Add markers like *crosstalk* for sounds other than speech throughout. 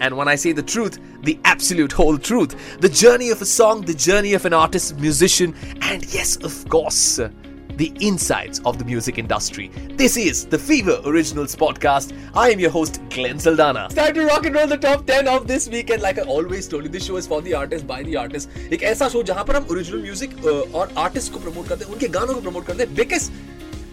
And when I say the truth, the absolute whole truth. The journey of a song, the journey of an artist, musician, and yes, of course, the insides of the music industry. This is the Fever Originals podcast. I am your host, Glenn Saldana. It's time to rock and roll the top 10 of this weekend. Like I always told you, this show is for the artist, by the artist. एक ऐसा show जहां पर हम original music और artist को promote करते हैं उनके गानों को प्रमोट करते हैं because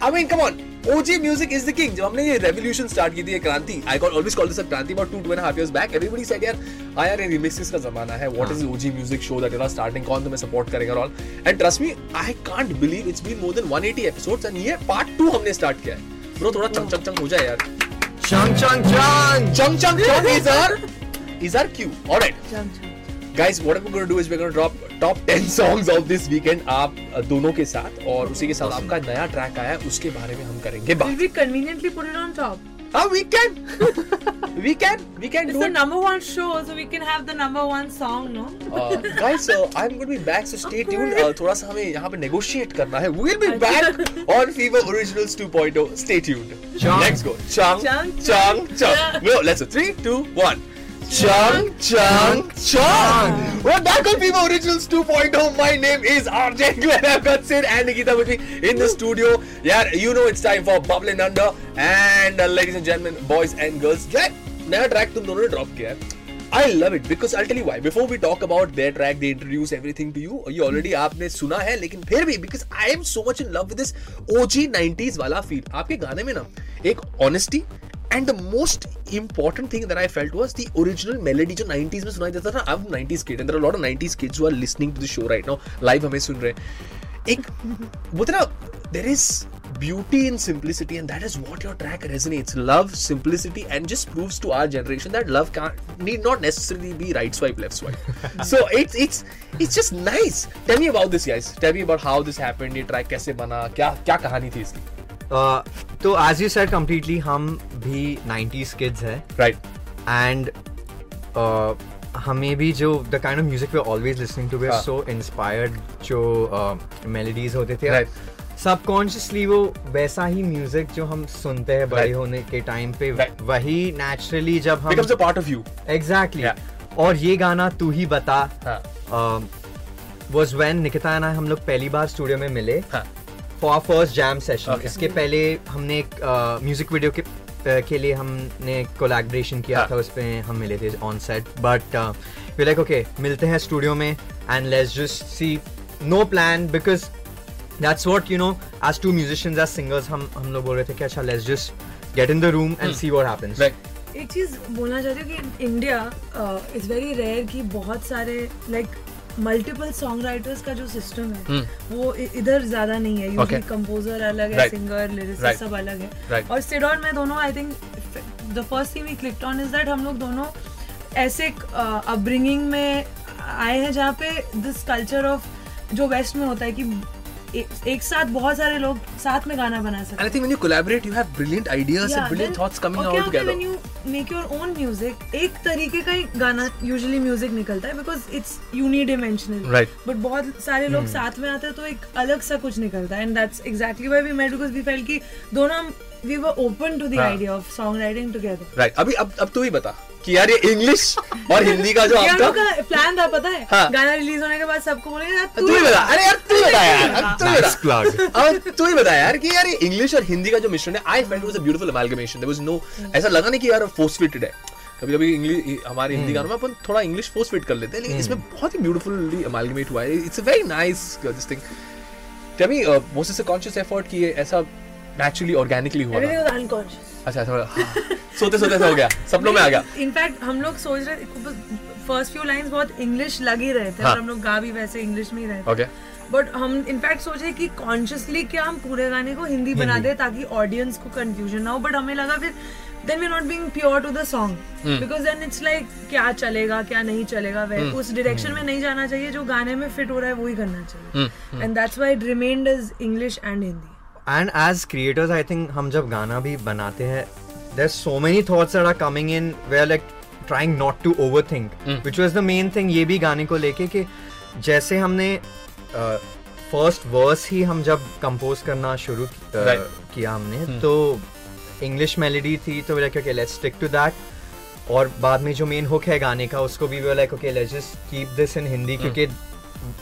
I mean come on OG music is the king जब हमने ये रेवोल्यूशन स्टार्ट की थी ये क्रांति I call always call this a क्रांति about 2 2 and half years back everybody said यार आ यार ये रिमिक्सेस का जमाना है what is OG music show that you are starting कौन तुम्हें सपोर्ट करेगा all and trust me I can't believe it's been more than 180 episodes and ये पार्ट 2 हमने स्टार्ट किया है। ब्रो थोड़ा चंग चंग चंग हो जाए यार। Chung chung chung! chunk chunk chunk is our is our cue. All right. Guys, what we're going to do is we're going top 10 songs of this weekend आप uh, दोनों के साथ और उसी के साथ आपका नया ट्रैक आया है उसके बारे में हम करेंगे Will बात we conveniently put it on top? हाँ we can we can we can It's do the it number one show, so we can have the number one song, no? uh, guys uh, I'm going to be back so stay tuned uh, थोड़ा सा हमें यहाँ पे negotiate करना है we'll be back on Fever Originals 2.0 stay tuned Chung. let's go chung Chung, chung chung chung. no let's go three two one Chung, chung, chung. We're back on Fever Originals 2.0. My name is RJ Glenn. I've got Sid and Nikita with me in the studio. Yeah, you know it's time for Bubbling Under. And uh, ladies and gentlemen, boys and girls, yeah, नया track तुम दोनों ने drop किया है I love it because I'll tell you why. Before we talk about their track, they introduce everything to you. ये already आपने सुना है लेकिन फिर भी because I am so much in love with this OG 90s वाला feel. आपके गाने में ना एक honesty and the most important thing that I felt was the original melody जो 90s में सुनाई देता था अब 90s kid and lot of 90s kids who are listening to the show right now live हमें सुन रहे हैं एक बोलते ना there is beauty in simplicity and that is what your track resonates love simplicity and just proves to our generation that love can't need not necessarily be right swipe left swipe so it's it's it's just nice tell me about this guys tell me about how this happened ये track कैसे बना क्या क्या कहानी थी इसकी Uh, तो as you said completely हम भी 90s किड्स है। Right. एंड हमें भी जो the kind of music we always listening to we हाँ. सो इंस्पायर्ड जो मेलोडीज होते थे। सबकॉन्शियसली वो वैसा ही म्यूज़िक जो हम सुनते हैं बड़े होने के टाइम पे वही नेचुरली जब हम becomes a part of you. Exactly और ये गाना तू ही बता। हाँ। Was when Nikita and I हम लोग पहली बार स्टूडियो में मिले। हाँ। फॉर फ़र्स्ट जैम सेशन इसके पहले हमने एक म्यूज़िक वीडियो के uh, के लिए हमने कोलैबोरेशन किया हाँ. था उस पे हम मिले थे on set but we like okay मिलते हैं स्टूडियो में and let's just see no plan because that's what you know as two musicians as singers हम हम लोग बोल रहे थे कि अच्छा let's just get in the room and see what happens एक चीज़ बोलना चाहती हूँ कि इंडिया इज़ वेरी रेयर कि बहुत सारे लाइक मल्टीपल सॉन्ग राइटर्स का जो सिस्टम है वो इधर ज़्यादा नहीं है Hmm. Okay. यूजली कंपोजर अलग है सिंगर लिरिसिस्ट Right. सब अलग है Right. और सिड और मैं दोनों I think the first thing we clicked on is that हम लोग दोनों ऐसे अपब्रिंगिंग में आए हैं जहाँ पे दिस कल्चर ऑफ़ जो वेस्ट में होता है कि एक, एक साथ बहुत सारे लोग साथ में गाना बना सकते And I think when you collaborate, you have brilliant ideas Yeah, and brilliant then- thoughts coming और योर ओन music, एक तरीके का ही गाना यूजली म्यूज़िक निकलता है because it's unidimensional right but बहुत सारे लोग hmm. साथ में आते हैं तो एक अलग सा कुछ निकलता है and that's exactly why we met because we fell कि दोनों हम we were open to the. Idea of song writing together right अभी अब अब तू ही बता। कि यार ये इंग्लिश और हिंदी का जो आपका प्लान था पता है? हाँ. गाना रिलीज़ होने के बाद सबको बोलेंगे यार तू ही बता। अरे यार तू ही बता यार। तू ही बता। Plug. अब तू ही बता यार कि यार ये इंग्लिश और हिंदी का जो मिश्रण है I felt was a beautiful amalgamation there was no ऐसा लगा नहीं कि यार फोर्स फिटेड है। कभी कभी इंग्लिश हमारे हिंदी गानों में अपन थोड़ा इंग्लिश फोर्स फिट कर लेते हैं लेकिन इसमें बहुत ही ब्यूटीफुली अमालगमेट हुआ है। It's a very nice this thing tell me most is a conscious effort कि ऐसा नेचुरली ऑर्गेनिकली हुआ अच्छा थोड़ा हाँ, सोते सोते ऐसा हो गया। सपनों में आ गया। इनफैक्ट हम लोग सोच रहे फ़र्स्ट फ्यू लाइंस बहुत इंग्लिश लग ही रहे थे हाँ. हम लोग गा भी वैसे इंग्लिश में ही रहे ओके बट हम इनफैक्ट सोचे कि कॉन्शियसली क्या हम पूरे गाने को हिंदी बना दे ताकि ऑडियंस को कंफ्यूजन ना हो। बट हमें लगा फिर then we not being pure to the song because then it's like क्या चलेगा क्या नहीं चलेगा वह उस डायरेक्शन में नहीं जाना चाहिए। जो गाने में फिट हो रहा है वही करना चाहिए। And that's why it remained is English and Hindi and as creators i think हम जब गाना भी बनाते हैं there's so many thoughts that are coming in we're like trying not to overthink which was the main thing ये भी गाने को लेके कि जैसे हमने फ़र्स्ट वर्स ही हम जब कंपोज करना शुरू uh, Right. किया हमने तो इंग्लिश मेलोडी थी तो like okay let's stick to that और बाद में जो मेन हुक है गाने का उसको भी like okay let's just keep this in Hindi क्योंकि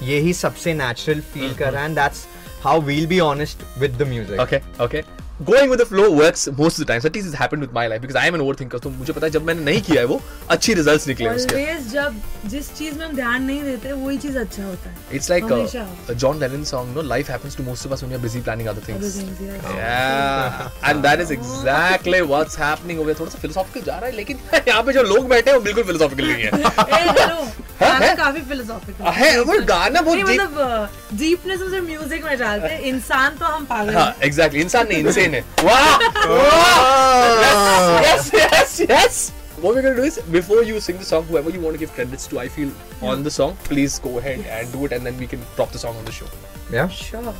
ये ही सबसे नेचुरल फील कर रहा है and that's how we'll be honest with the music Okay, okay. Going with the flow works most of the time. So at least it's happened with my life because I am an overthinker. तो मुझे पता है जब मैंने नहीं किया है वो अच्छी रिजल्ट्स निकले हैं उसके ऑलवेज जब जिस चीज़ में हम ध्यान नहीं देते वही चीज़ अच्छा होता है It's like हमेशा। a, a John Lennon song, no? Life happens to most of us when you're busy planning other things. Other things, yes. Yeah, and that is exactly what's happening over here. थोड़ा सा philosophical जा रहा है लेकिन यहाँ पे जो लोग बैठे हैं वो बिल्कुल philosophical नहीं है गाना है? काफ़ी फिलोसॉफिकल है वो गाना बहुत नहीं deep- मतलब डीपनेस उसे म्यूज़िक में डालते हैं इंसान तो हम पागल हाँ हैं exactly इंसान नहीं insane है वाह वाह yes yes yes What we're gonna do is before you sing the song, whoever you want to give credits to, I feel on the song, please go ahead and do it, and then we can drop the song on the show. yeah Sure.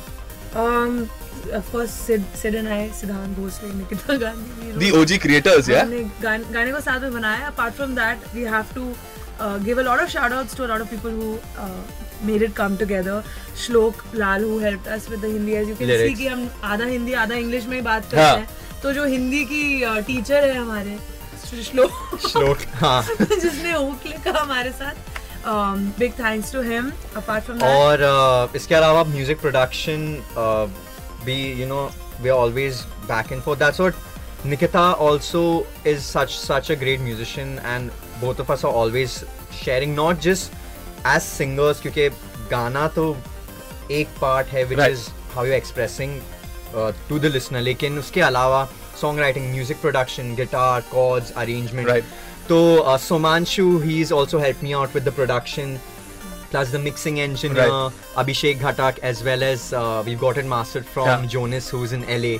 Um, of course, Sid, Sid and I, Siddhant Bhosle, Nikita Gandhi, we The wrote- OG creators, yeah. हमने गान, गाने को साथ में बनाया apart from that we have to give a lot of shout outs to a lot of people who made it come together Shlok Lal who helped us with the Hindi as you can see Lyrics. कि हम आधा हिंदी आधा English में ही बात करते हाँ. हैं। तो जो हिंदी की टीचर है हमारे श्लोक श्लोक *laughs* हाँ। जिसने हुक लिखा हमारे साथ। Big thanks to him apart from और uh, इसके अलावा म्यूज़िक प्रोडक्शन भी you know we are always back and forth that's what Nikita also is such such a great musician and both of us are always sharing not just as singers क्योंकि गाना तो एक part है which Right. Is how you expressing to the listener लेकिन उसके अलावा song writing music production guitar chords arrangement Right. तो uh, Somanshu, he's also helped me out with the production, plus the mixing engineer, Right. Abhishek Ghatak, as well as uh, we've got it mastered from Yeah. Jonas, who's in LA.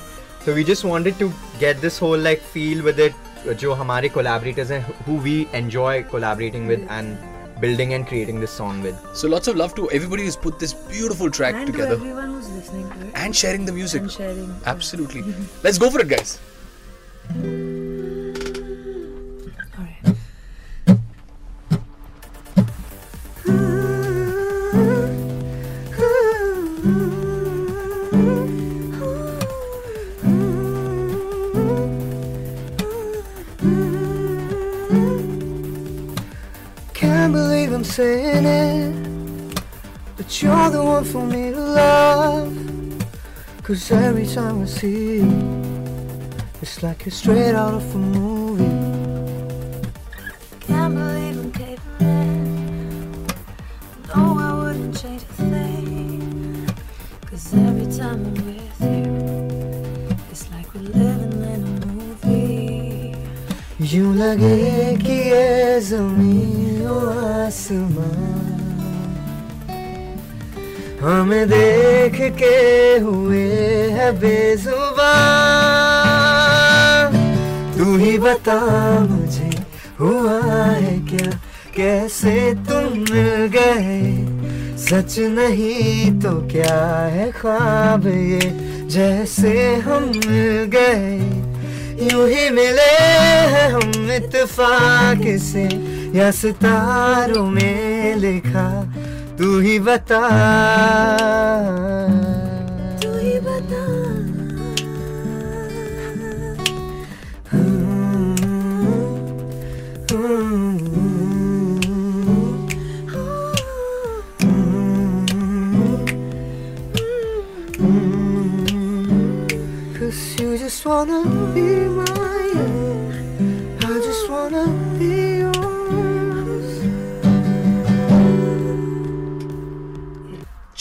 So we just wanted to get this whole like feel with it. uh, जो हमारे collaborators हैं, who we enjoy collaborating with and building and creating this song with. So lots of love to everybody who's put this beautiful track and to together everyone who's listening to it and sharing the music. and sharing Absolutely. Let's go for it, guys. Cause every time I see you, it's like you're straight out of a movie. Can't believe I'm caving in. No, I wouldn't change a thing. Cause every time I'm with you, it's like we're living in a movie. You like que es el mío, así más. हमें देख के हुए है बेजुबान। तू ही बता मुझे, हुआ है क्या? कैसे तुम मिल गए? सच नहीं तो क्या है ख्वाब ये? जैसे हम मिल गए, यूँ ही मिले हैं हम इत्तेफाक से। या सितारों में लिखा तू ही बता तू ही बता Cause you just wanna be mine.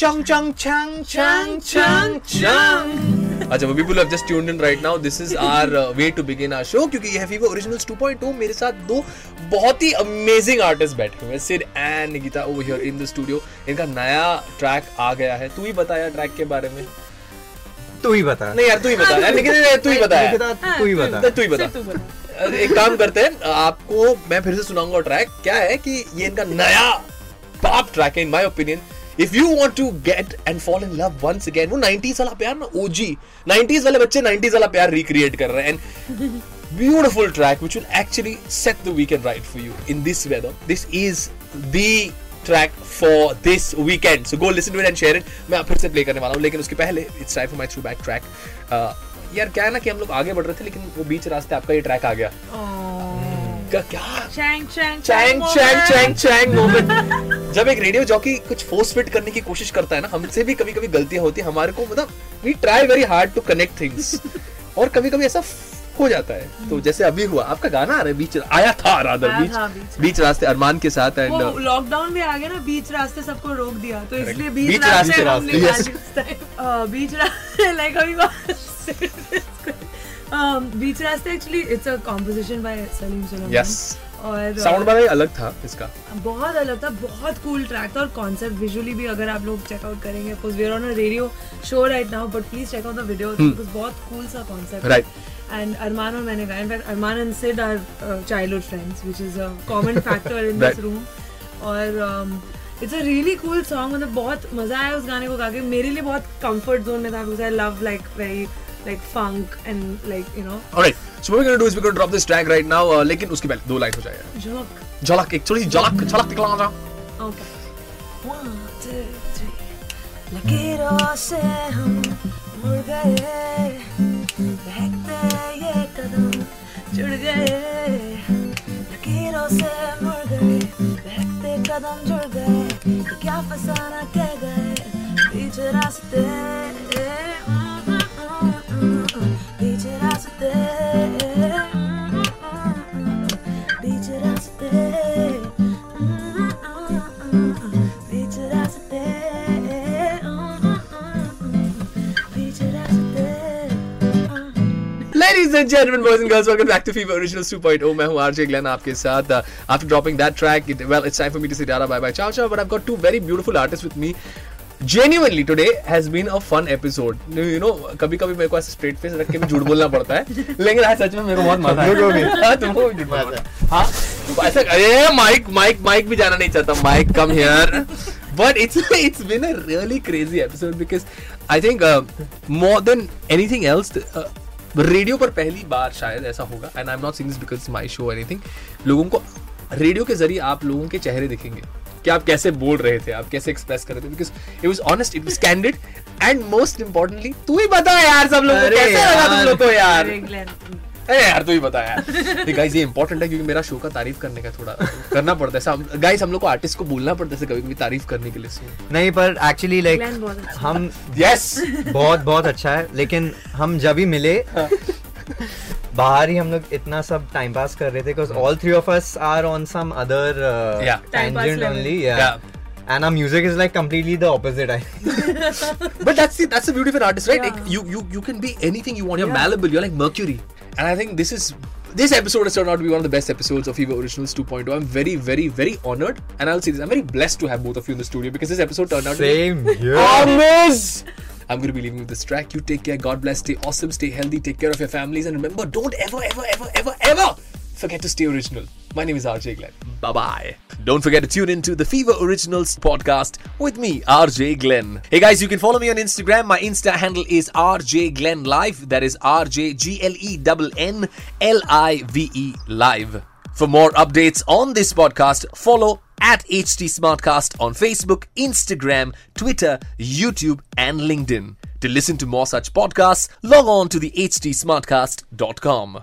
Chung chung chung chung chung chung. अच्छा वो people have just tuned in right now this is our way to begin our show क्योंकि ये है फीवर ओरिजिनल्स 2.0 मेरे साथ दो बहुत ही अमेजिंग आर्टिस्ट बैठे हुए हैं। Sid and Nikita over here in the studio इनका नया ट्रैक आ गया है। तू ही बता यार ट्रैक के बारे में। तू ही बता। नहीं यार तू ही बता। यार निकिता तू ही बता। तू ही बता। तू ही बता। बता। एक काम करते हैं। आपको मैं फिर से सुनाऊँगा ट्रैक क्या है कि ये इनका नया टॉप ट्रैक है in my opinion if you want to get and fall in love once again वो 90s वाला प्यार ना ओजी 90s वाले बच्चे 90s वाला प्यार रिक्रिएट कर रहे हैं and beautiful track which will actually set the weekend right for you in this weather this is the track for this weekend so go listen to it and share it मैं फिर से play करने वाला हूँ लेकिन उसके पहले it's time for my throwback track uh, यार क्या है ना कि हम लोग आगे बढ़ रहे थे लेकिन वो बीच रास्ते आपका ये ट्रैक आ गया क्या क्या चैंग चैंग चैंग चैंग चैंग मोमेंट जब एक रेडियो जॉकी कुछ फोर्स फिट करने की कोशिश करता है ना हमसे भी कभी कभी गलतियाँ होती है हमारे को मतलब we try very hard to connect things और कभी कभी ऐसा हो जाता है। तो जैसे अभी हुआ आपका गाना आ रहा है बीच आया था आया बीच बीच बीच रास्ते अरमान के साथ एंड लॉकडाउन में आ गया ना बीच रास्ते सबको रोक दिया तो इसलिए बीच बीच रास्ते, रास्ते रास्ते, *laughs* *laughs* बीच रास्ते लाइक अभी बीच रास्ते actually it's a composition by Salim Sulaiman yes और uh, साउंड बड़ा ही अलग था इसका बहुत अलग था बहुत कूल ट्रैक था और कॉन्सेप्ट विजुअली भी अगर आप लोग चेकआउट करेंगे because we are on a radio show right now but please check out the video because बहुत कूल सा कॉन्सेप्ट. Right. एंड अरमान और मैंने गाया in fact Armaan and Sid are childhood friends which is a common factor in this. Room और it's a really cool song मतलब बहुत मज़ा आया उस गाने को गा के मेरे लिए बहुत कंफर्ट जोन में था because I love like very like funk and like you know alright so what we gonna do is we gonna drop this track right now लेकिन उसके पहले दो लाइन हो जाएगा झलक। झलक एक थोड़ी झलक झलक दिखला जा ओके One, two, three. लकीरों से हम मुड़ गए। बहकते ये कदम जुड़ गए। लकीरों से मुड़ गए। बहकते कदम जुड़ गए। क्या फसाना कह गए। बीच रास्ते Ladies and gentlemen, boys and girls, welcome back to Fever Originals 2.0. मैं हूँ RJ Glenn आपके साथ. Uh, after dropping that track, it, well, it's time for me to say tara bye bye ciao ciao. But I've got two very beautiful artists with me. Genuinely today has been a fun episode. You know, कभी कभी मेरे को ऐसे straight face रख के भी झूठ बोलना पड़ता है. लेकिन आज सच में मेरे को बहुत मज़ा आया. हाँ, तुमको भी झूठ बोलना है. हाँ, ऐसा अरे माइक माइक माइक भी जाना नहीं चाहता. Mike come here. But it's it's been a really crazy episode because I think uh, more than anything else. Uh, radio पर पहली बार शायद ऐसा होगा and I am not sing this because my show anything लोगों को radio के ज़रिए आप लोगों के चेहरे दिखेंगे कि आप कैसे बोल रहे थे आप कैसे एक्सप्रेस कर रहे थे because it was honest it was candid and most importantly तू ही बता यार सब लोगों को अरे कैसे लगा तुम लोग को यार? *laughs* यार तू ही बता यार। गाइस ये इंपॉर्टेंट है क्योंकि मेरा शो का तारीफ़ करने का थोड़ा करना पड़ता है। गाइस हम लोग को आर्टिस्ट को बोलना पड़ता है कभी कभी तारीफ़ करने के लिए सो नहीं पर एक्चुअली लाइक हम यस बहुत बहुत अच्छा है लेकिन हम जब ही मिले हाँ। बाहर ही हम लोग इतना सब टाइम पास कर रहे थे because all three of us are on some other tangent only या and our music is like completely the opposite i *laughs* but that's the that's the beauty of an artist right? Yeah. like you you you can be anything you want. You're yeah. malleable. You're like mercury. And I think this is this episode has turned out to be one of the best episodes of Fever Originals 2.0. I'm very very very honored, and I'll say this. I'm very blessed to have both of you in the studio because this episode turned out same to be here *laughs* amazing. I'm going to be leaving with this track. You take care. God bless. Stay awesome. Stay healthy. Take care of your families. And remember, don't ever, ever, ever, ever, ever forget to stay original. My name is RJ Glenn. Bye bye. Don't forget to tune in to the Fever Originals podcast with me, RJ Glenn. Hey guys, you can follow me on Instagram. My Insta handle is RJ Glenn Live. That is R J G L E N N L I V E Live. For more updates on this podcast, follow at HT Smartcast on Facebook, Instagram, Twitter, YouTube, and LinkedIn. To listen to more such podcasts, log on to the htsmartcast.com.